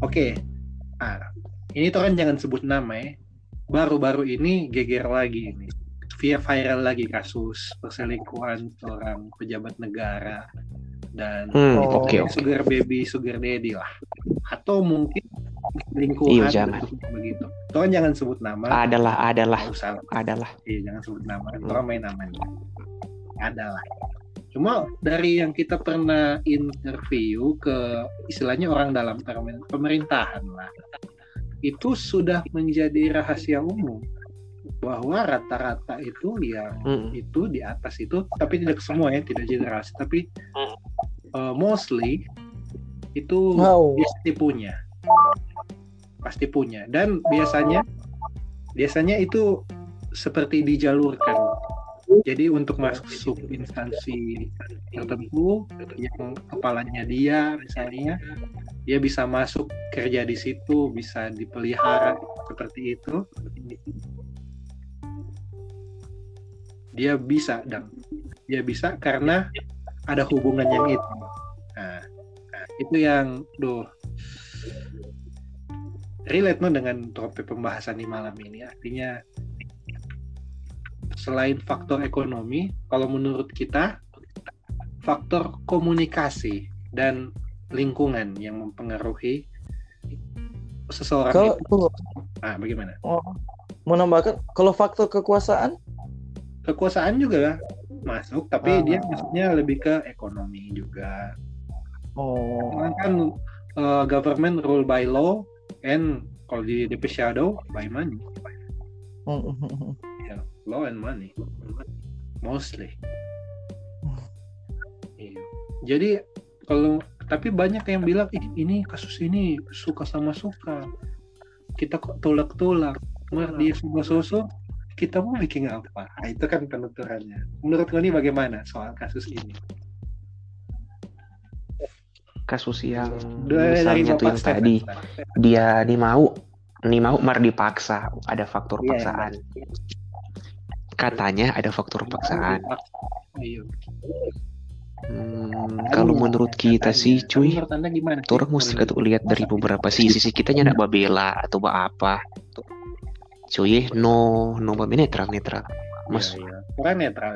Oke, ah, ini tuh kan jangan sebut nama ya. Baru-baru ini geger lagi ini. Via viral lagi kasus perselingkuhan seorang pejabat negara dan Hmm, Oh. oke oke. sugar baby, sugar daddy lah. Atau mungkin Iya, jangan. begitu. Tuh kan jangan sebut nama. Adalah adalah usah. adalah. Iya, jangan sebut nama. Hmm. Orang main namanya. Adalah. Cuma dari yang kita pernah interview ke istilahnya orang dalam pemer- pemerintahan lah, itu sudah menjadi rahasia umum bahwa rata-rata itu yang Mm. itu di atas itu, tapi tidak semua ya, tidak generasi, tapi uh, mostly itu Wow. pasti punya, pasti punya, dan biasanya biasanya itu seperti dijalurkan. Jadi untuk masuk instansi tertentu yang kepalanya dia misalnya dia bisa masuk kerja di situ, bisa dipelihara seperti itu. Dia bisa dan dia bisa karena ada hubungan yang itu. Nah, nah, itu yang duh relate no dengan topik pembahasan di malam ini artinya selain faktor ekonomi kalau menurut kita faktor komunikasi dan lingkungan yang mempengaruhi seseorang Kalau itu. Nah, bagaimana? oh, mau nambahkan kalau faktor kekuasaan Kekuasaan juga masuk, tapi Ah. dia maksudnya lebih ke ekonomi juga. oh Karena kan uh, government rule by law and kalau di DP Shadow by money. mm, mm, mm. Ya, law and money. Mostly. Iya. Jadi kalau tapi banyak yang bilang Ih, ini kasus ini suka sama suka. Kita kok tolak-tolak. Mar dia suka susu, kita mau bikin apa? Nah, itu kan penuturannya. Menurut ini bagaimana soal kasus ini? Kasus yang Dari, misalnya tuh yang tadi dia nih mau nih mau mar dipaksa ada faktor Iya, paksaan. Katanya ada faktor paksaan. Ayo. Hmm, kalau menurut kita sih cuy, gimana? sih? orang mesti ketuk lihat dari beberapa sisi sih kita nyak babela atau ba apa. Cuy, no no ba netral netral. Mas, Iya, iya. Orang netral.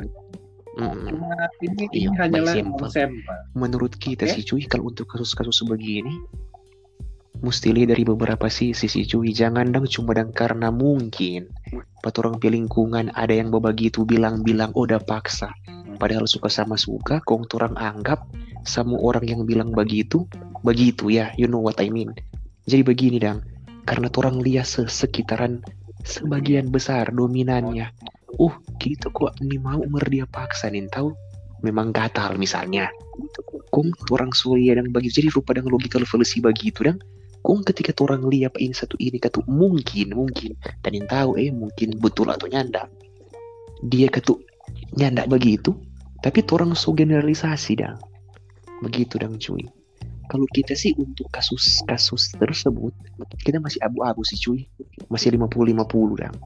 Mm, Cuma ini, hanyalah sampel. menurut kita Oke. sih cuy kalau untuk kasus-kasus sebegini mesti lihat dari beberapa sisi sih cuy jangan dong cuma dan karena mungkin pas orang di lingkungan ada yang begitu bilang-bilang oh udah paksa. Padahal suka sama suka kong orang anggap sama orang yang bilang begitu begitu ya you know what I mean. Jadi begini dang karena orang lihat se- sekitaran sebagian besar dominannya. Uh gitu kok. Ini mau mer dia paksa nih tahu? Memang gatal misalnya. Kung orang sulia dan bagi jadi rupa dengan logika evolusi begitu dan kung ketika orang lihat ini satu ini katu mungkin mungkin. Dan yang tahu eh mungkin betul atau nyanda. Dia ketuk nyanda begitu tapi orang so generalisasi dang. Begitu dang cuy kalau kita sih untuk kasus-kasus tersebut kita masih abu-abu sih cuy. Masih 50-50 dang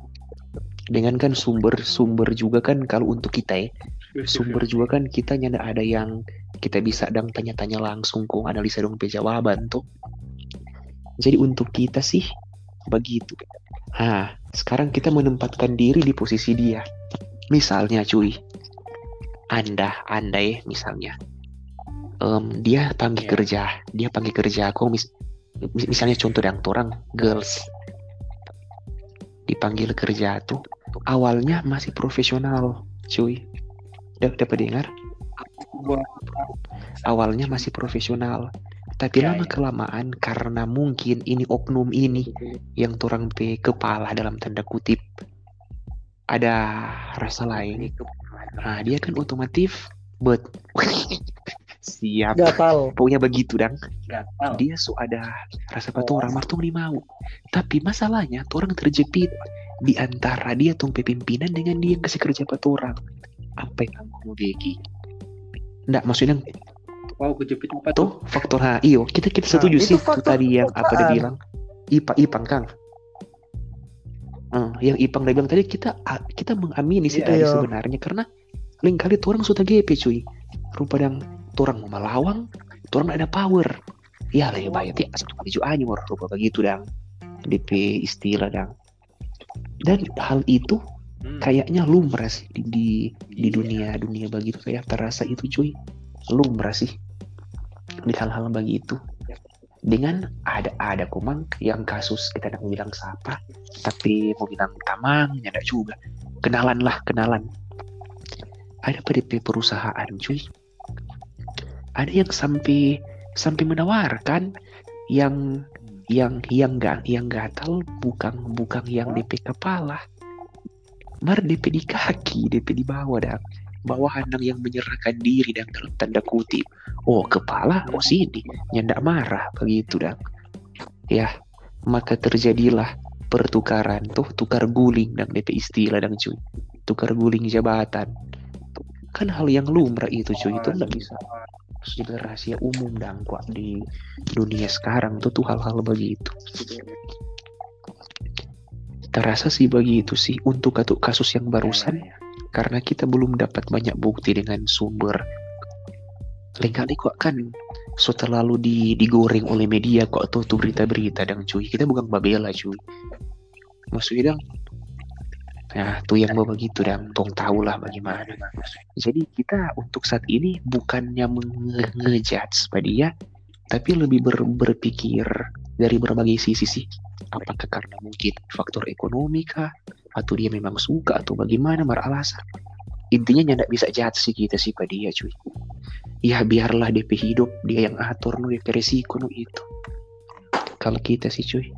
dengan kan sumber-sumber juga kan kalau untuk kita ya. Sumber juga kan kita nyanda ada yang kita bisa dang tanya-tanya langsung kok analisa dong jawaban tuh jadi untuk kita sih begitu. Nah sekarang kita menempatkan diri di posisi dia. Misalnya cuy. Anda anda ya misalnya Em, dia panggil Iya. kerja. Dia panggil kerja aku mis- mis- misalnya contoh yang orang girls. Dipanggil kerja tuh awalnya masih profesional cuy. Dap- dapat dengar? Awalnya masih profesional. Tapi Ya, lama ya. kelamaan karena mungkin ini oknum ini yang turang pe kepala dalam tanda kutip ada rasa lain. Nah dia kan otomatis bet siap. Gatal. Pokoknya begitu dang. Gatal. dia so ada rasa patu orang martung nih mau. Tapi masalahnya tuh orang terjepit. Di antara dia tuh pimpinan dengan dia yang kasih kerja patu orang. Apa yang kamu begi Nggak, maksudnya Wow, kejepit apa tuh? tuh. faktor ha iyo. Kita kita Nah, setuju itu sih tuh faktor tadi yang apa dia bilang. Ipa ipang kang. Eh, yang Ipang udah bilang tadi kita kita mengamini sih Iya. tadi Iya. sebenarnya. Karena lain kali orang sudah GP cuy. Rupa yang orang mau melawang orang ada power. Ya lah ya bayar ya satu kali aja orang rupa begitu dang. DP istilah dang. Dan hal itu Hmm. kayaknya lumrah sih di di, di Iya. dunia dunia begitu. Kayak terasa itu cuy. Lumrah sih di hal-hal begitu dengan ada ada kumang yang kasus kita nak bilang siapa tapi mau bilang tamang ada juga. Kenalan lah kenalan. Ada PDP perusahaan cuy ada yang sampai sampai menawarkan yang yang yang enggak yang gatal bukan bukan yang DP kepala. Mar DP di kaki DP di bawah dah bawahan yang menyerahkan diri dan dalam tanda kutip oh kepala? Oh sini. Nyandak marah begitu dah ya maka terjadilah pertukaran tuh tukar guling dan DP istilah dan cuy tukar guling jabatan. Kan hal yang lumrah itu cuy itu nggak bisa jadi rahasia umum dan kok di dunia sekarang tuh tuh hal-hal begitu terasa sih begitu sih untuk katu- kasus yang barusan karena kita belum dapat banyak bukti dengan sumber lain kali kok kan so terlalu di, digoreng oleh media kok tuh tuh berita-berita dan cuy. Kita bukan babela cuy. Maksudnya dang nah tuh yang bawa begitu dan tong tahu lah bagaimana. Jadi kita untuk saat ini bukannya menge- ngejudge pada dia tapi lebih ber- berpikir dari berbagai sisi sih. Apakah karena mungkin faktor ekonomi kah atau dia memang suka atau bagaimana beralasan intinya nyandak bisa jahat sih kita sih pada dia cuy. Ya biarlah DP hidup dia yang atur no DP resiko no itu. Kalau kita sih cuy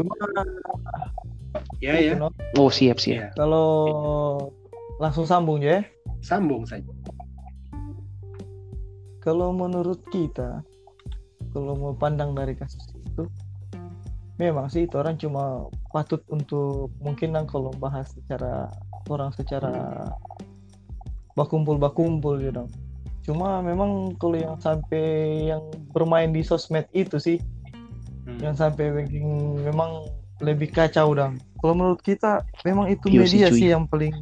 Cuma Ya ya, no, oh siap siap ya. kalau langsung sambung ya. Sambung saja. Kalau menurut kita, kalau mau pandang dari kasus itu, memang sih itu orang cuma patut untuk mungkin nang kalau bahas secara orang secara bakumpul bakumpul gitu. Cuma memang kalau yang sampai yang bermain di sosmed itu sih Hmm. yang sampai bikin memang lebih kacau dong. Kalau menurut kita memang itu Iya sih, media cuy. sih yang paling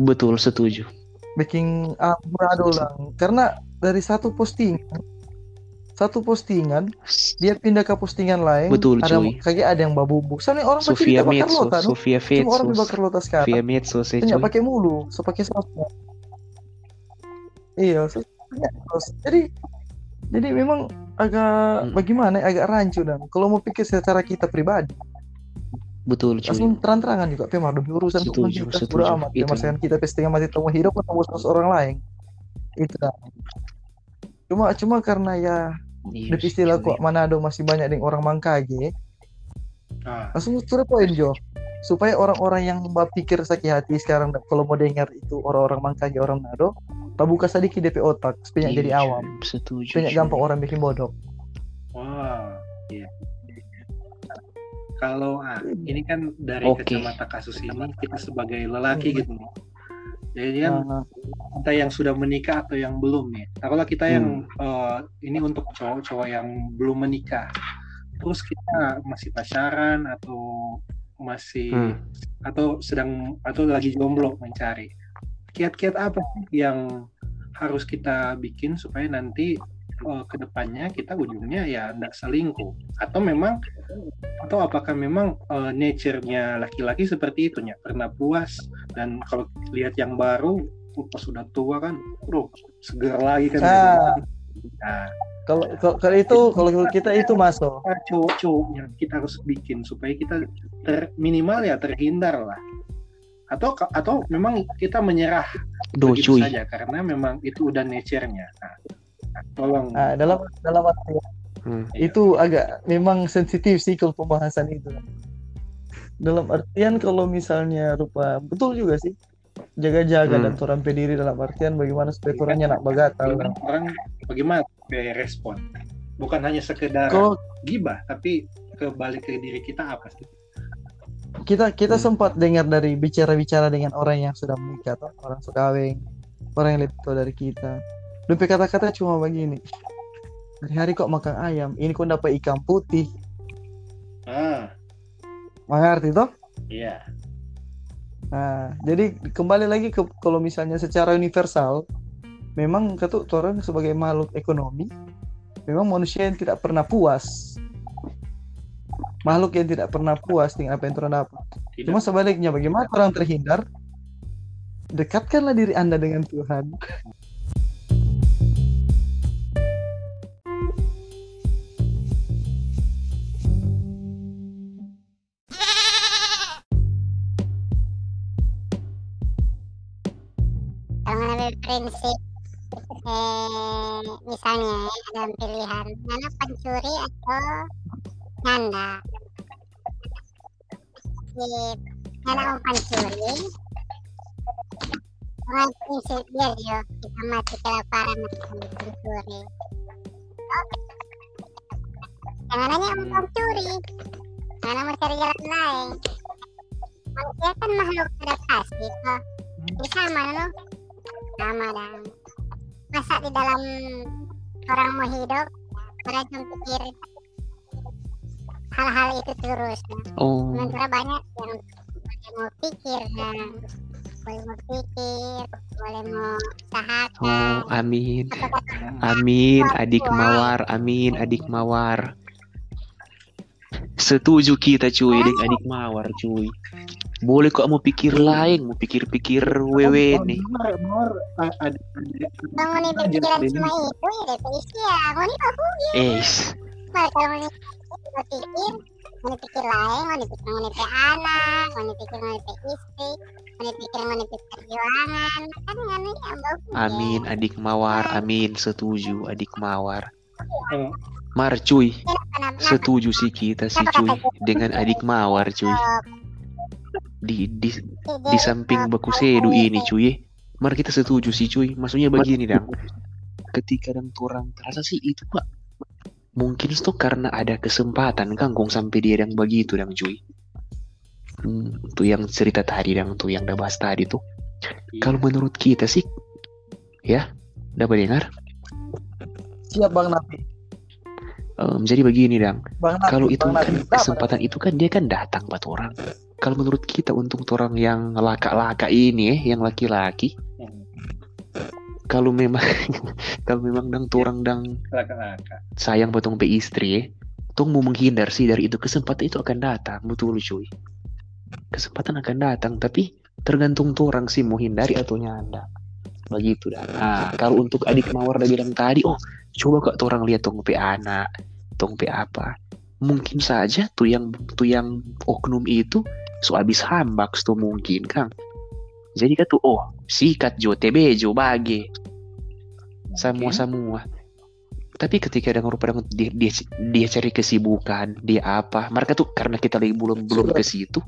betul setuju bikin amburadul dong. Karena dari satu postingan satu postingan dia pindah ke postingan lain Betul, ada cuy. kayak ada yang babu soalnya orang pakai Sofia tidak bakar lota? Sofia cuma orang bakar lota sekarang Sofia tidak cuy pakai mulu so pakai sosmed iya so, jadi jadi memang agak Hmm. bagaimana ya, agak rancu dan kalau mau pikir secara kita pribadi. Betul cuy. langsung terang-terangan juga pemar demi urusan Setuju, kita setuju. amat. Itu. pemar dengan kita setengah mati temu hidup atau urusan orang lain. Itu dah cuma cuma karena ya Iya di sih, istilah kok Manado masih banyak dengan orang Mangkage. Ah, langsung to the point Jo. Supaya orang-orang yang berpikir sakit hati sekarang kalau mau dengar itu orang-orang Mangkage orang Manado tak buka sedikit DP otak supaya Iya, jadi awam setuju cuy. gampang orang bikin bodoh wah, iya. Kalau ah, ini kan dari Oke. kacamata kasus ini kita sebagai lelaki gitu nih. Jadi kan Nah, kita yang sudah menikah atau yang belum nih. Nah, kalau kita yang eh, ini untuk cowok-cowok yang belum menikah, terus kita masih pacaran atau masih Hmm. atau sedang atau lagi jomblo mencari kiat-kiat apa sih yang harus kita bikin supaya nanti eh, ke depannya kita ujungnya ya tidak selingkuh. Atau memang atau apakah memang eh, nature-nya laki-laki seperti itu ya pernah puas. Dan kalau lihat yang baru uh, pas sudah tua kan bro seger lagi kan. Ah. nah. Kalau kalau itu kalau kita itu masuk apa cowok-cowok yang kita harus bikin supaya kita ter, minimal ya terhindar lah atau atau memang kita menyerah Duh begitu cuy. saja karena memang itu udah nature-nya. Nah, nah, tolong. Nah, dalam dalam arti Hmm. itu agak memang sensitif sih kalau pembahasan itu. Dalam artian kalau misalnya rupa betul juga sih. Jaga-jaga Hmm. dan orang diri dalam artian bagaimana supaya orangnya nak bagatal. orang bagaimana supaya respon? Bukan hanya sekedar kalau gibah tapi kebalik ke diri kita apa sih kita kita Hmm. sempat dengar dari bicara-bicara dengan orang yang sudah menikah atau orang sudah kawin orang yang lebih tua dari kita Dupe kata-kata cuma begini hari-hari kok makan ayam ini kok dapat ikan putih Ah, Mengerti toh? iya. Nah, jadi kembali lagi ke kalau misalnya secara universal, memang ketuk orang sebagai makhluk ekonomi, memang manusia yang tidak pernah puas. Makhluk yang tidak pernah puas dengan apa yang orang dapat. Tidak. Cuma sebaliknya, bagaimana orang terhindar? Dekatkanlah diri Anda dengan Tuhan. mengambil prinsip eh, misalnya ya, dalam pilihan mana pencuri atau nyanda si nyanda mau pencuri dengan prinsip dia dia kita mati kelaparan atau pencuri jangan hanya mau pencuri karena cari jalan lain manusia kan makhluk adaptasi toh Jadi sama no sama dan masa di dalam orang mau hidup orang cuma pikir hal-hal itu terus. Oh, sementara banyak yang boleh mau pikir dan boleh mau pikir boleh mau usahakan oh, amin. Amin, adik mawar. Amin, adik mawar. Setuju kita cuy, adik adik mawar cuy. Boleh kok mau pikir lain, mau pikir-pikir wewe nih. Bangun ini pikiran cuma itu ya depresi ya mau nih aku Eh, kalau pikir mau pikir lain mau pikir mau nih anak mau pikir mau nih istri mau pikir mau nih perjuangan kan dengan ini yang bagus ya. amin adik mawar, amin. Setuju adik mawar. Oh. Mar cuy, kenapa- setuju sih kita sih cuy dengan adik mawar cuy. Di di kenapa- di samping baku sedu ini cuy. Mar kita setuju sih cuy. Maksudnya begini dang. Ketika dan orang terasa sih itu pak. Mungkin itu karena ada kesempatan kangkung sampai dia yang begitu dang cuy. Hmm, tuh yang cerita tadi dang tuh yang udah bahas tadi tuh. Iya. Kalau menurut kita sih, ya, dapat dengar. Siap Bang Nafi. Em, jadi begini dang. Kalau itu Bang kan. Dapat. kesempatan itu kan dia kan datang buat orang. Kalau menurut kita untuk orang yang laka-laka ini ya, yang laki-laki. Kalau memang kalau memang dang orang dang sayang potong pe istri ya, tong mau menghindar sih dari itu kesempatan itu akan datang betul cuy. Kesempatan akan datang tapi tergantung tuh orang sih mau hindari atau nyanda. Begitu dah. Nah, kalau untuk adik mawar udah bilang tadi, oh coba kok tuh orang lihat tong pe anak, tong pe apa. Mungkin saja tuh yang tuh yang oknum itu so abis hambaks tuh mungkin kang. Jadi kan tuh oh sikat jo TB jo bage semua semua. Tapi ketika ada rupa dia, dia dia cari kesibukan, dia apa? Mereka tuh karena kita lagi belum belum ke situ.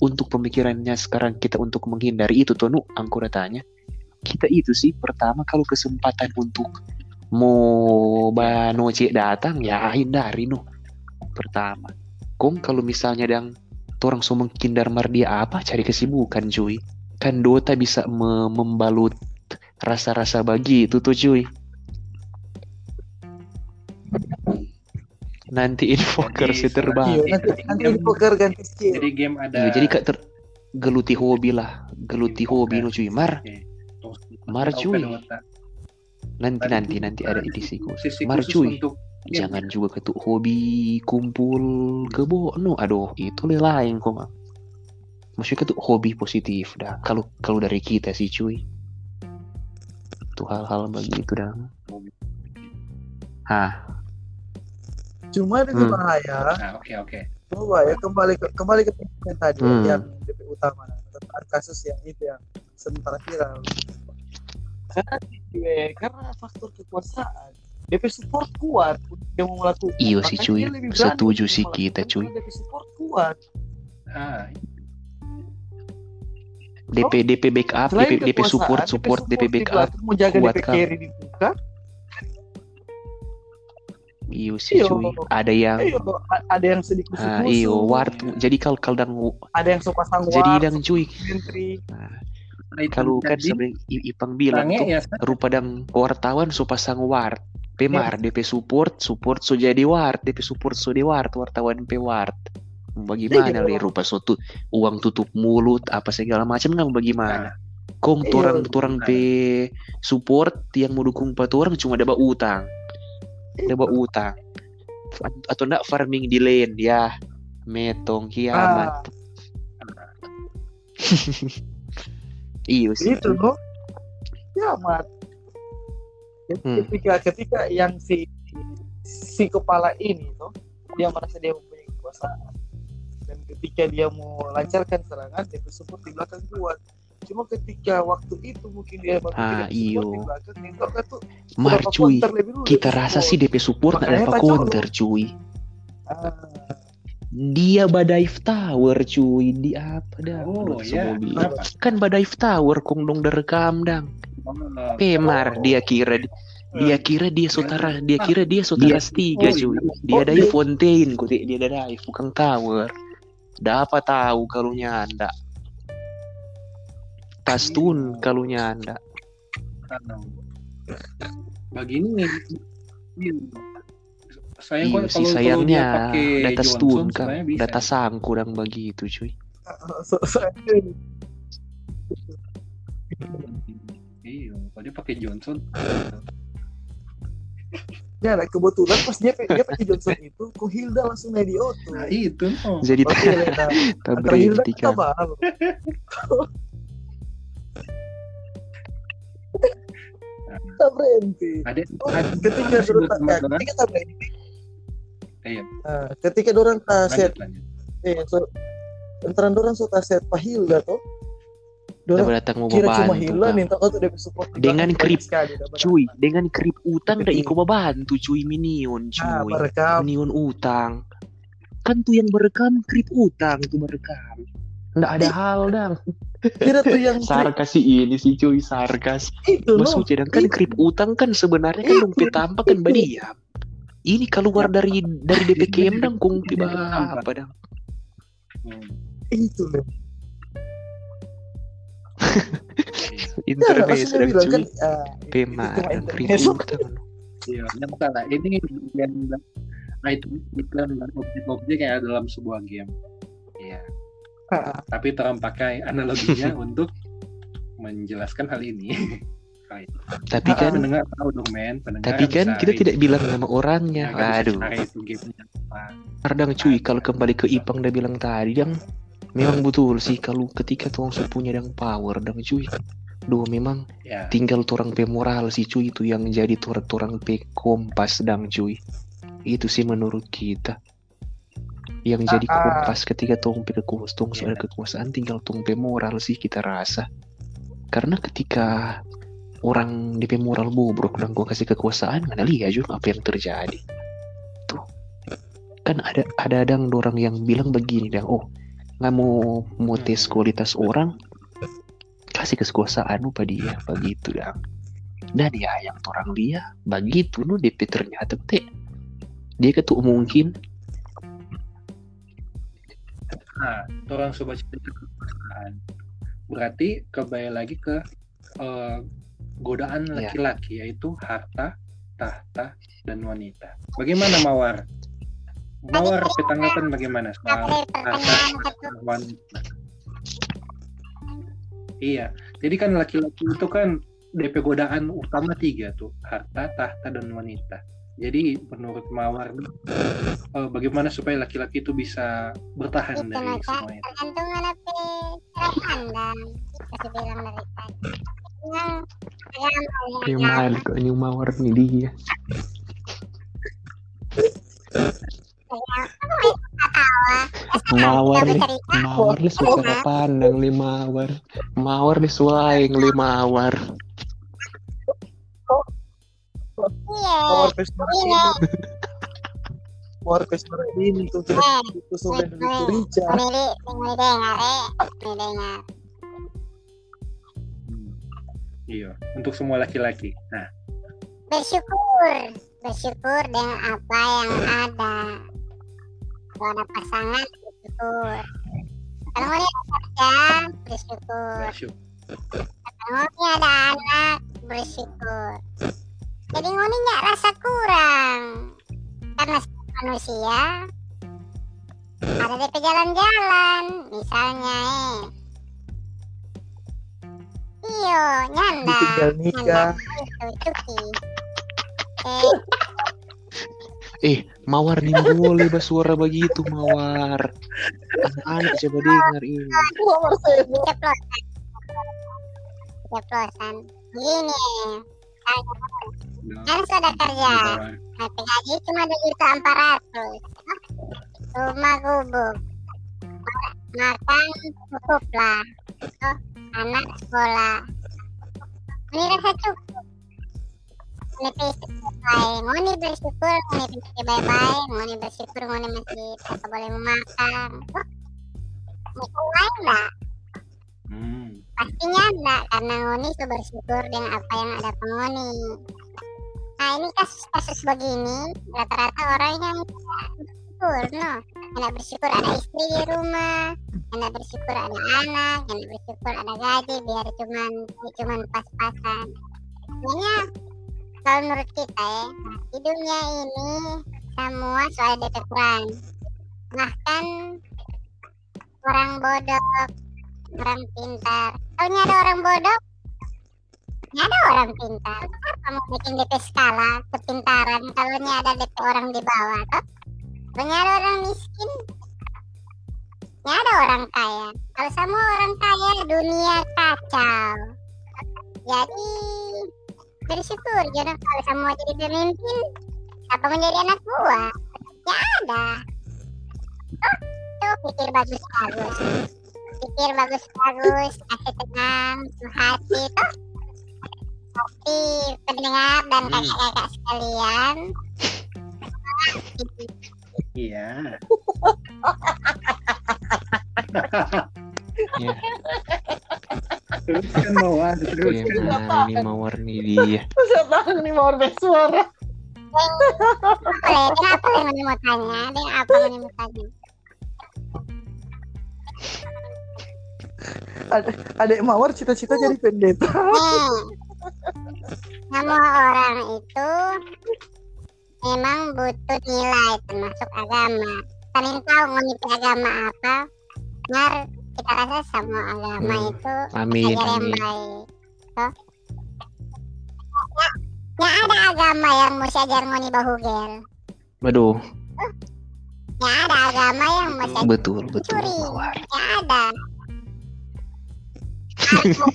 Untuk pemikirannya sekarang kita untuk menghindari itu tuh nu tanya. Kita itu sih pertama kalau kesempatan untuk mau banoce datang ya hindari nu. Pertama. Kong kalau misalnya dang orang so menghindar mar dia apa cari kesibukan cuy. Kan Dota bisa me- membalut rasa-rasa bagi itu tuh cuy. Nanti infoker Jadi, si terbang. Iya, nanti nanti ini poker ganti skill. Jadi game ada. Iya, jadi kak ter geluti hobi lah, geluti hobi no cuy. Mar, Mar, cuy. nanti nanti nanti ada edisi khusus. Mar cuy, jangan juga ketuk hobi kumpul kebo no. Aduh, itu lain kok. Maksudnya ketuk hobi positif dah. Kalau kalau dari kita sih cuy. Itu hal-hal begitu dah. Hah, Cuma ada Hmm. bahaya. Nah, oke oke. Coba ya kembali ke kembali ke yang tadi Hmm. yang DP utama tentang kasus yang itu yang sementara viral. Karena eh, karena faktor kekuasaan DP support kuat untuk dia mau melakukan. Iyo sih, cuy. lebih Setuju sih kita, cuy. DP support kuat. Ah, DP DP backup, DP DP support support DP di backup. belakang mau jaga kuat, DP carry dibuka. Iyo sih Iyo. cuy. Ada yang Ayo, a- ada yang sedikit Ah, iyo wart. Jadi kalau kalau dang ada yang so pasang jadi dang cuy. menteri. itu Kalau kan sebenarnya Ipang bilang tuh ya rupa dang wartawan so pasang wart. Pemar DP support, support so jadi wart, DP support so di wart, wartawan P wart. Bagaimana Iya. le rupa suatu uang tutup mulut apa segala macam nggak bagaimana? Kong Iya, torang bukan. P support yang mau dukung empat orang cuma dapat utang, dapat utang. A- Atau enggak farming di lane ya, metong kiamat. Ah, Iya sih. itu loh. Ya, Mat. Hmm. Ketika ketika yang si si kepala ini tuh dia merasa dia mempunyai kekuasaan ketika dia mau lancarkan serangan dia support di belakang kuat cuma ketika waktu itu mungkin dia baru Ah, iyo. di belakang nengok kan tuh Mar cuy, dulu kita rasa sih DP support nggak dapat counter cuy. Ah, Dia badive tower cuy, di apa dah? Oh ya, kenapa? Kan badive tower kong dong direkam dang. Oh, Pemar dia kira dia kira dia sotara dia kira dia sotara tiga Oh, cuy. iya. Dia Oh, dari dia- fontaine kok dia ada bukan tower. Dapat tahu kalau nyanda. Pastun kalau nyanda. Begini sayang Iya kalau kalau sayangnya pakai data stun kan, data sangku dan begitu cuy. Iya, kalau dia pakai Johnson. ya nah, kebetulan pas dia dia pakai Johnson itu kok Hilda langsung naik di auto Nah itu no. Jadi Lena. tak Antara Hilda kita kan. paham. Tak berhenti. Ada Oh, ada- ketika tak- ketika tak berhenti. Iya. Nah, ketika dorang tak set, lanjut lanjut. eh, so, antara dorang so tak set Pak Hilda tuh, Dapat datang mau kan. support di Dengan krip. Cuy, dengan krip utang dah Betul. iko bantu cuy minion Ah, cuy. merekam. Minion utang. Kan tuh yang berekam krip utang tuh berekam. Nggak ada hal dang. Kira tuh yang Sarkas sih ini sih cuy sarkas. itu loh. Sedangkan Itu. krip utang kan sebenarnya kan dong tampak kan Itu. berdiam. Ini keluar dari dari DPKM dang kung tiba apa dang. Itu loh. Ya, Internet bilang kan, ah, Pemar itu mah dan krip internet. utang. Iya, yang salah. Ini yang nah itu iklan dan objek-objek kayak dalam sebuah game. Iya. Ah, Tapi Trump pakai analoginya untuk menjelaskan hal ini. Nah. Tapi kan pendengar tahu dong men, pendengar tapi kan kita tidak bilang nama Ya, orangnya. kan bisa Aduh. Kadang cuy, kalau kembali ke Ipang udah bilang tadi, yang memang betul sih kalau ketika tuang punya yang power, dang cuy. Duh memang Ya, tinggal torang pe moral sih cuy itu yang jadi torang pe kompas dang cuy. Itu sih menurut kita. Yang jadi Ah, ah. kompas ketika tong pe kekuasaan, ada kekuasaan tinggal tong pe moral sih kita rasa. Karena ketika orang DP moral bobrok dan gua kasih kekuasaan, mana lihat juga apa yang terjadi. Tuh. Kan ada ada adang orang yang bilang begini dang, oh nggak mau tes kualitas orang, kasih kekuasaan lupa dia begitu dang. Dan ya yang orang dia begitu nu DP ternyata teh dia ketua mungkin nah, orang sobat cerita kekuasaan. Berarti kembali lagi ke eh, godaan Ya. laki-laki yaitu harta, tahta, dan wanita. Bagaimana Mawar? Mawar petanggapan bagaimana? Wanita? Iya, jadi kan laki-laki itu kan DP godaan utama tiga tuh, harta, tahta, dan wanita. Jadi menurut Mawar, eh, bagaimana supaya laki-laki itu bisa bertahan Itu dari semua itu? tergantung cara pandang kasih bilang dari tadi yang agama yang yang mal kok yang mawar nih mawar nih mawar. Suka pandang nih mawar. Mawar nih suaing nih mawar iya. Merah iya. Ini. Power face merah ini tuh itu sudah dari Rica. Iya, untuk semua laki-laki. Nah, Bersyukur, bersyukur dengan apa yang ada. Kalau ada pasangan, bersyukur. Kalau mau dia kerja, bersyukur. Kalau mau dia ada anak, bersyukur. jadi ngoni nggak rasa kurang karena setiap manusia ada di jalan-jalan misalnya eh iyo nyanda nyanda itu cuki eh Eh, Mawar nih boleh bersuara begitu, Mawar. Anak-anak coba dengar ini. Ceplosan ceplosan begini kan sudah kerja. HP gaji cuma dua juta empat ratus. Rumah gubuk. Makan cukup lah. Oh, anak sekolah. Ini rasa cukup ini baik ngoni bersyukur ngoni masih bye bye ngoni bersyukur ngoni masih tetap boleh memakan. Oh, lain enggak Hmm. pastinya enggak karena ngoni sudah bersyukur dengan apa yang ada pengoni nah ini kasus-kasus begini rata-rata orang yang bersyukur no. Yang bersyukur ada istri di rumah yang bersyukur ada anak yang bersyukur ada gaji biar cuman cuman pas-pasan. Sebenarnya kalau menurut kita ya di dunia ini semua soal ada bahkan orang bodoh orang pintar. Taunya ada orang bodoh nggak ada orang pintar. Apa mau bikin DP skala kepintaran kalau ada DP orang di bawah toh? Taunya ada orang miskin. Nggak ada orang kaya. Kalau semua orang kaya dunia kacau. Jadi bersyukur jangan kalau semua jadi pemimpin. Apa menjadi anak buah? Ya ada. Oh tuh pikir bagus bagus. Pikir bagus-bagus kasih tenang tuh hati tuh. Hati pendengar dan Hmm. kakak-kakak sekalian. Iya. Ya, Teruskan Mawar, teruskan. nih Mawar nih dia. Saya tahu nih mau bersuara. boleh dengan apa yang mau tanya dengan apa yang mau tanya Adek Mawar cita-cita jadi pendeta. semua orang itu memang butuh nilai termasuk agama kalian tahu ngomongin agama apa Ngar kita rasa semua agama Hmm. itu Amin, ajar yang amin. baik. Toh ya, ya ada agama yang mesti ajar ngoni bahugel Waduh, ya ada agama yang mesti ajar betul, betul. curi. Mawar. ya ada.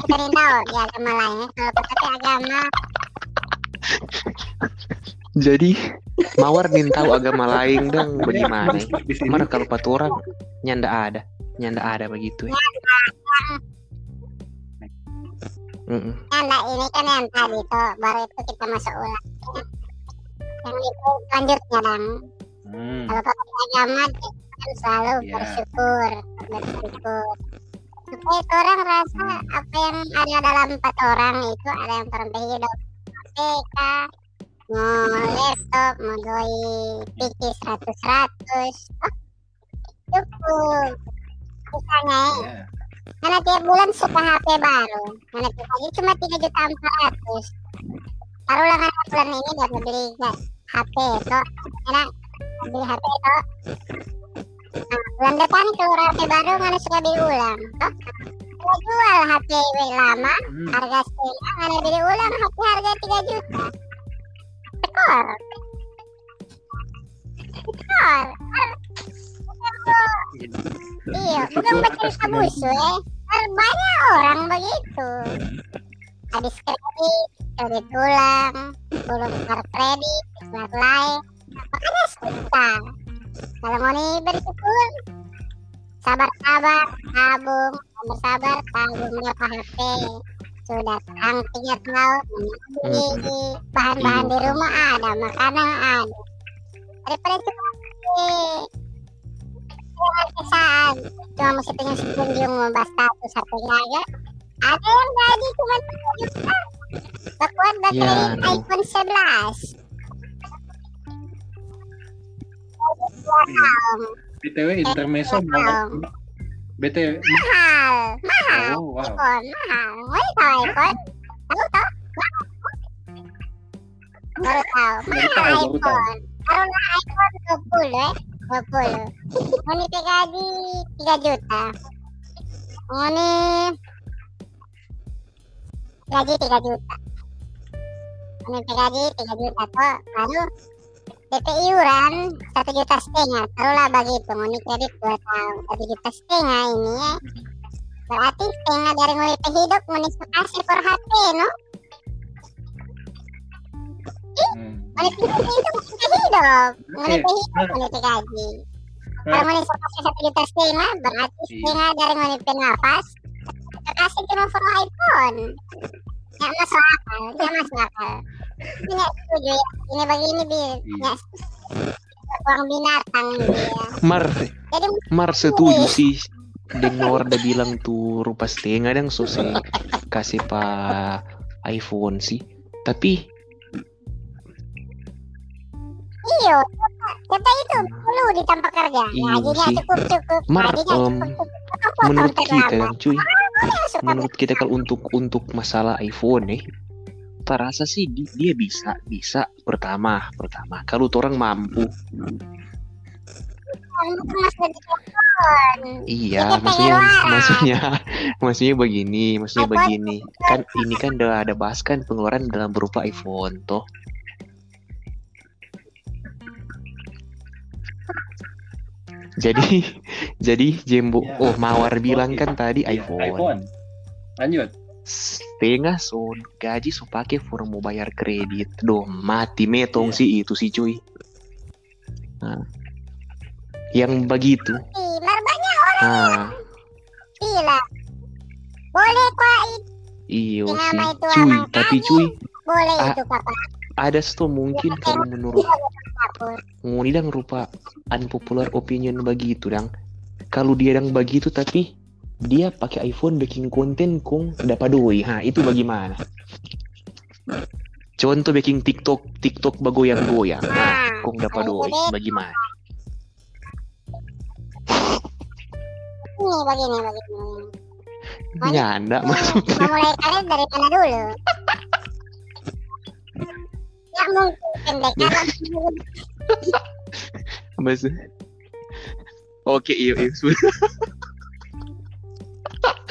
nih tahu di agama lainnya kalau pakai agama. Jadi Mawar nih tahu agama lain dong. Bagaimana? Kemarin kalau patu orang nyanda ada, nyanda ada begitu ya. Mm-mm. ya enggak ini kan yang tadi tuh baru itu kita masuk ulang yang itu lanjutnya dong Hmm. kalau pakai agama kan selalu Ya. bersyukur bersyukur supaya itu orang rasa apa yang ada dalam empat orang itu ada yang orang hidup PK mau laptop mau doi PC seratus seratus oh, cukup misalnya ya, Ya. karena tiap bulan suka HP baru. Karena tiap gaji cuma tiga juta empat ratus. Taruhlah kan bulan ini dapat beli HP itu. Enak beli HP itu. Nah, bulan depan keluar HP baru mana suka beli ulang. Toh kalau jual HP lama Hmm. harga setengah mana beli ulang HP harga tiga juta. Skor skor Iya, bukan atas busu ya. Banyak orang begitu. Habis kredit, kredit ulang, belum keluar kredit, keluar lain. Makanya susah. Kalau mau nih bersyukur, sabar-sabar, tabung, sabar-sabar, tabung berapa HP. Sudah terang tiga tahun, beli bahan-bahan di rumah ada, makanan ada. Daripada cuma kesaan cuma mesti punya sekunjung membahas status aja ada yang gaji cuma 3 juta Bakuan baterai Ya, iPhone 11 BTW intermezzo Mawar. BTW. mahal. Mahal. Oh, wow. mahal. Mau tahu iPhone? Tahu tahu. Baru tahu, tahu. iPhone. Taruhlah iPhone 20 ya 20 ini gaji 3 juta. Ini gaji 3 juta. Ini gaji 3 juta. Kok lalu DP iuran 1 juta setengah. Taruhlah begitu ini kredit 2 tahun 1 juta setengah ini ya. Berarti setengah dari mulai hidup monetisasi per HP no? Hmm. Monetisasi itu mulai hidup Oke, hidup gaji Nah. kalau monetisasi satu juta setengah berarti Iya. setengah dari mulai nafas kasih cuma for iPhone ya masuk akal ya masuk akal ini nggak setuju ya ini begini bi Iya. ya uang binatang ini ya Mar, jadi Mar setuju sih. Dengar udah bilang tuh rupa setengah dang so se kasih pa iPhone sih. Tapi iyo kita itu perlu ditampak kerja Iya gajinya sih. cukup cukup. Mar, gajinya em, cukup cukup. Apa menurut kita dan cuy, Suka menurut kita kalau untuk untuk masalah iPhone nih, tak rasa sih di- dia bisa bisa pertama pertama. Kalau orang mampu. Iya maksudnya maksudnya maksudnya begini maksudnya begini. kan ini kan udah ada bahas kan pengeluaran dalam berupa iPhone toh jadi jadi Jembo Ya. oh Mawar bilang kan tadi Iya, iPhone. iPhone. Lanjut. setengah so gaji so pakai for mau bayar kredit. Doh mati metong Iya. sih itu sih cuy. Nah, yang begitu. Ih, mar banyak nah. Gila. Boleh kok itu Yang sih. nama itu cuy tapi cuy boleh Ah. itu kakak ada sto mungkin kalau menurut dapur ngoni dang rupa unpopular opinion begitu dang. Kalau dia dang begitu tapi dia pakai iPhone bikin konten kong dapat doi ha itu bagaimana? Contoh bikin TikTok TikTok bagoyang-goyang nah nah kong dapat doi itu bagaimana? Ini begini begini Banyak. nyanda Ini maksudnya. memulai kalian dari mana dulu ya mungkin pendekar maksud oke iya iya sudah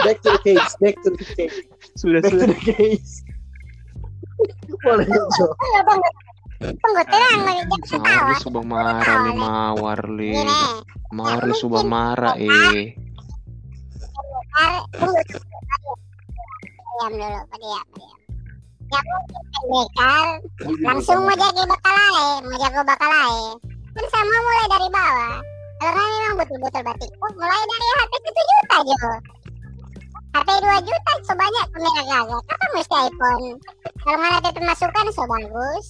back to the case back to the case sudah back to sudah the case boleh Jo tunggu tenang jangan Mawar subang marah le mawar gini mawar le subang marah eh diam dulu diam diam ya pendekar langsung mau jadi bakalai mau jago bakalai kan sama mulai dari bawah. Karena memang betul-betul batik oh, mulai dari HP 1 juta Jo. HP 2 juta sebanyak kamera gagal. Kapan mesti iPhone? Kalau nggak ada pemasukan so bagus.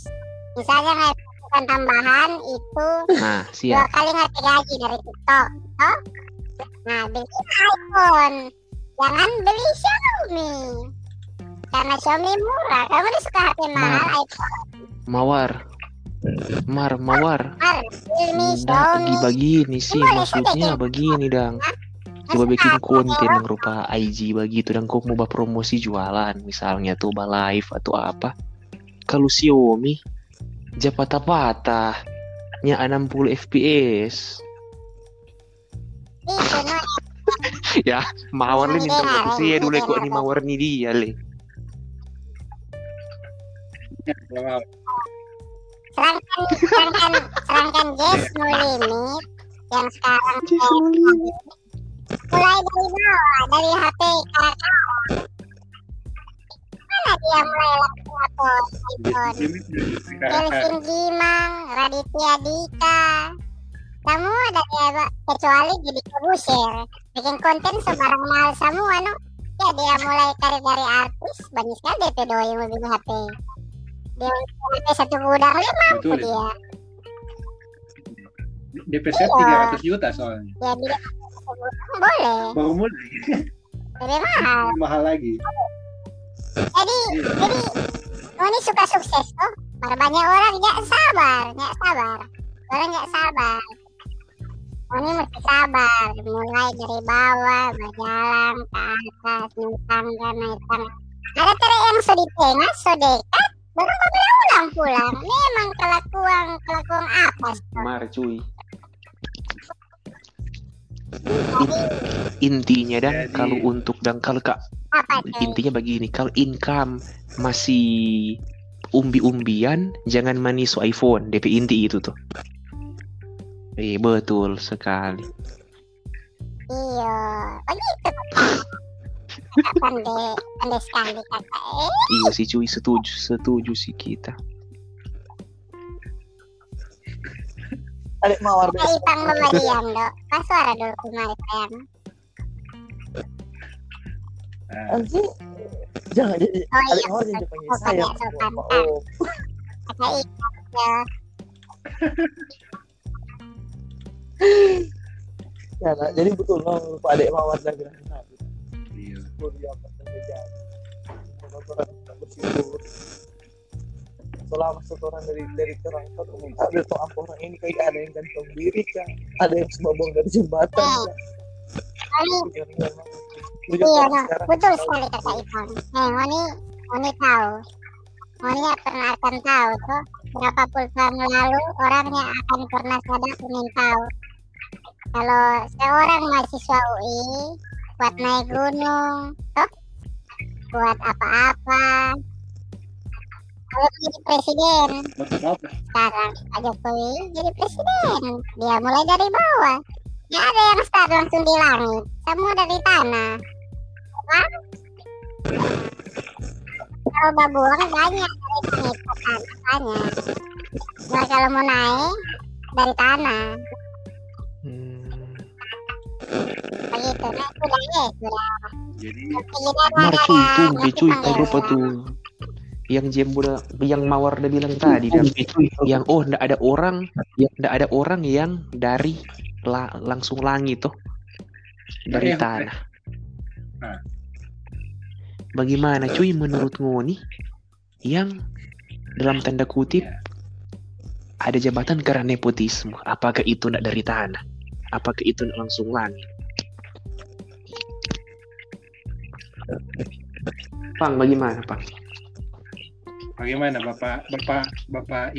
Misalnya nggak pemasukan tambahan itu nah dua siap kali ngerti gaji dari TikTok. Oh nah beli iPhone. Jangan beli Xiaomi karena Xiaomi murah. Kamu udah suka HP mahal iPhone. Mawar. Mar mawar. Nggak Xiaomi. begini sih maksudnya begini dang. Coba bikin konten ya. yang rupa IG begitu dan kok mau promosi jualan misalnya tuh bah live atau apa. Kalau Xiaomi japata-patah nya 60 fps itu ya mawar le minta sih ya dulu kok ini mawar nih dia le serangkan serangkan serangkan Jess no limit yang sekarang mulai dari bawah dari HP karakter mana dia mulai upload iPhone? Kelvin Gimang, Raditya Dika, semua dari Eba, kecuali jadi produser, bikin konten sebarang mahal semua no. Ya dia mulai karir dari artis, banyak sekali DP doi yang beli HP. Dia HP satu gudang dia mampu Betul, dia. DP set 300 juta soalnya. Ya dia boleh, Baru mulai lebih mahal. mahal lagi. Jadi, jadi oh ini suka sukses tuh. Para banyak orang nggak sabar, nggak sabar. Orang nggak sabar. Oh, ini mesti sabar, mulai dari bawah, berjalan ke atas, naik tangga, naik tangga. Ada tere yang so di tengah, so Baru pulang pulang. Memang kelakuan kelakuan apa? Mar cuy. Intinya dan Jadi- kalau untuk dan kalau kak intinya begini kalau income masih umbi-umbian jangan manis iPhone DP inti itu tuh eh betul sekali Iya, begitu. Pandai, pandai sekali kakak. Eh, iya sih cuy setuju setuju sih kita Adik mawar. Kayak Ipang Memadiam, dok. Pas suara dulu kemarin sayang. Jangan jadi Oh adik iya, mawar jangan dipanggil Oh, saya. Oh, Kakak Ipang, ya. ya, nah, jadi betul no, Pak adik mawar dan iya. Syukur ya yang terjadi. Orang bersyukur. Selama dari dari terang kan ada tuh apa orang ini kayak ada yang gantung diri kan, ada yang sebabong dari jembatan kan. Iya, betul sekali kakak Ipang. Eh, Oni, Oni tahu. Ya pernah akan tahu tuh berapa puluh tahun lalu orangnya akan pernah sadar ingin tahu kalau seorang mahasiswa UI buat naik gunung, toh buat apa-apa. Kalau jadi presiden, sekarang Pak Jokowi jadi presiden. Dia mulai dari bawah. Nggak ada yang start langsung di langit. Semua dari tanah. Kalau babuang banyak dari ke tanah banyak. Nah kalau mau naik dari tanah. Jadi Presiden Mar ada cuy apa tuh? Yang Jembo udah- yang Mawar udah bilang tadi dan. Yang oh ndak ada orang ndak ada orang yang dari la- langsung langit tuh. Dari Iya, tanah. Nah. bagaimana cuy menurut Ngoni yang dalam tanda kutip ya, ada jabatan karena nepotisme. Apakah itu ndak dari tanah apakah itu langsung langit Pang bagaimana Pang? Bagaimana Bapak Bapak Bapak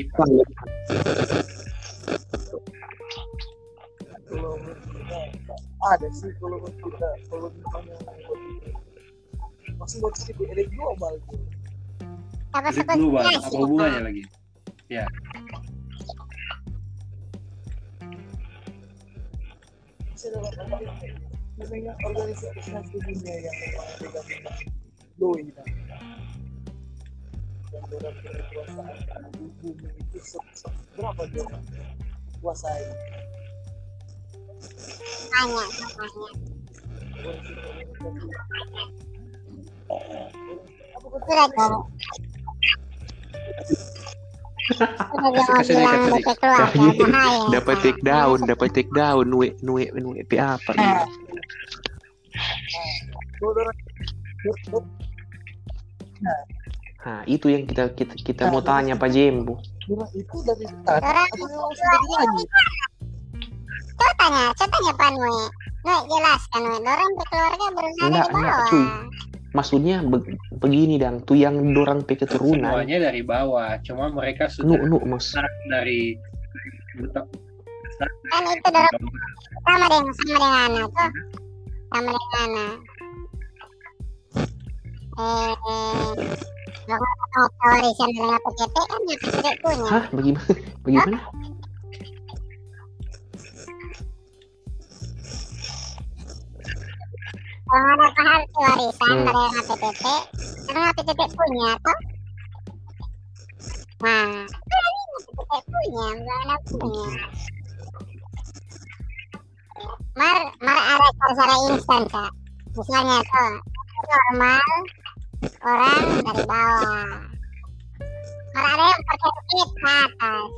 kalau menurut kita ada sih kalau kita kalau misalnya masih buat sedikit erik global tuh. Apa global, nasi, apa hubungannya lagi? bisa namanya organisasi dunia yang memang pegang doi dan kekuasaan di bumi itu berapa dia kuasai banyak banyak. Sudah Kasih bahaya. dapat take down dapat take down nue nue nue pe apa orang Nah, itu yang kita kita, kita mau tanya Pak Jembo. itu dari tanya, coba tanya Pak Nue. Nue jelaskan Nue. Dorang keluarga berusaha dari bawah. Maksudnya be- begini dang, tuh yang dorang pe keturunan. Semuanya dari bawah, cuma mereka Nu sudah nu mas. start dari Kan itu dorang sama dengan sama dengan anak tuh. Sama dengan anak. Eh, eh, kalau warisan dengan PKT kan yang sudah punya. Hah, bagaimana? Bagaimana? Paham warisan dari HPTP, karena HPTP punya tuh. Nah, HPTP punya, anak punya. Mar, mar ada cara instan kak. Misalnya tuh normal orang dari bawah. Mar ada yang pakai roket ke atas.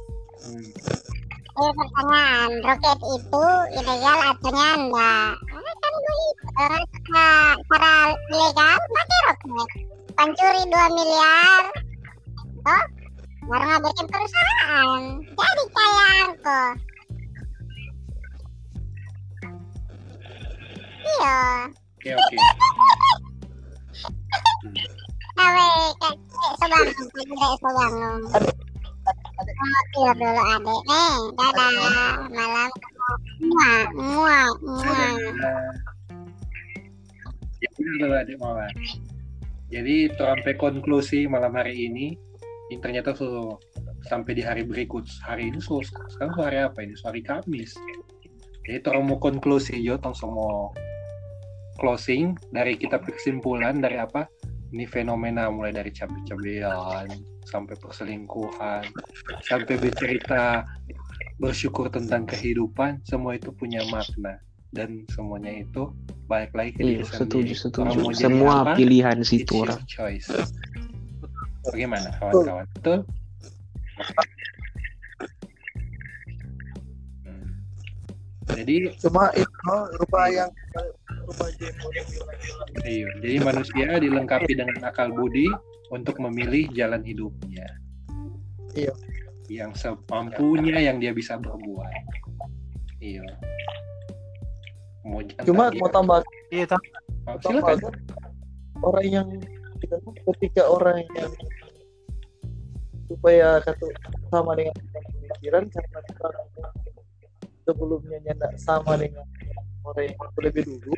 Ini pertanyaan, roket itu ilegal atau nyanda? Nah, kan begitu. Orang suka cara ilegal pakai roket. Pancuri 2 miliar. Toh, baru ngabisin perusahaan. Jadi kaya angko. Iya. oke oke. Nah, gawe kayak sobangun kayak mau tidur dulu adik nih dadah malam muah muah muah Ya udah adik mawar. Jadi sampai konklusi malam hari ini, ini ternyata so, sampai di hari berikut. Hari ini so, sekarang so hari apa ini? So, hari Kamis. Jadi orang mau konklusi yo, tong semua closing dari kita kesimpulan dari apa? Ini fenomena mulai dari cabai-cabean sampai perselingkuhan sampai bercerita bersyukur tentang kehidupan semua itu punya makna dan semuanya itu balik lagi ke diri Iya, sendiri. setuju, Orang setuju. Semua apa, pilihan situ orang. choice. Bagaimana kawan-kawan? Betul? Hmm. Jadi cuma itu rupa yang rupa Iya, jadi manusia dilengkapi dengan akal budi untuk memilih jalan hidupnya. Iya. Yang semampunya yang dia bisa berbuat. Iya. Mau cuma entah mau tambah. Iya, silakan. orang yang ketika orang yang supaya kata sama dengan pemikiran karena orang sebelumnya nyendak sama dengan orang yang lebih dulu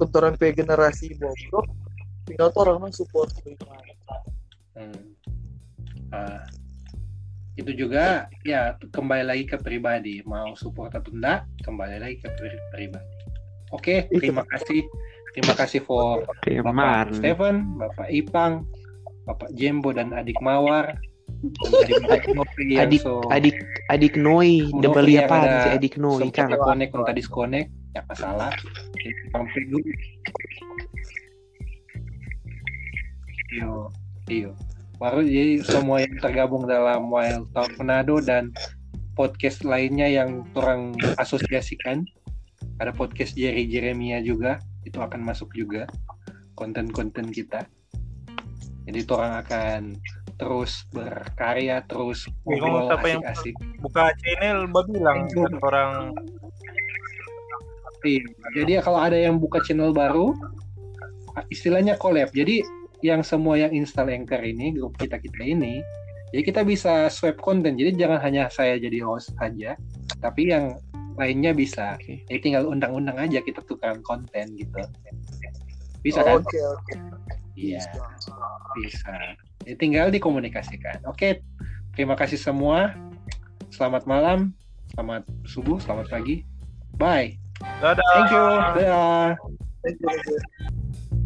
untuk orang pe generasi bobrok tinggal tuh orang mah support gimana Hmm. Ah, itu juga ya kembali lagi ke pribadi. Mau support atau enggak kembali lagi ke pri- pribadi. Oke Itu. terima kasih. Terima kasih for Teman. Bapak Steven Bapak Ipang Bapak Jembo dan adik Mawar. Adik so adik adik Noi, double apa? ada si adik Noi kan? connect entah disconnect. Ya masalah. Sampai dulu. Iyo iyo baru jadi semua yang tergabung dalam Wild Talk Manado dan podcast lainnya yang orang asosiasikan. Ada podcast Jerry Jeremia juga itu akan masuk juga konten-konten kita. Jadi orang akan terus berkarya terus ngobrol asik-asik. Buka channel, Mbak bilang kan orang. Iya, Jadi kalau ada yang buka channel baru, istilahnya collab. Jadi yang semua yang install Anchor ini, grup kita kita ini, jadi kita bisa swap konten. Jadi jangan hanya saya jadi host aja, tapi yang lainnya bisa. Oke. Jadi tinggal undang-undang aja kita tukeran konten gitu. Bisa kan? oke oke Iya, bisa. Jadi tinggal dikomunikasikan. Oke, terima kasih semua. Selamat malam, selamat subuh, selamat pagi. Bye. Dadah. Thank you. Dadah. Thank you, thank you.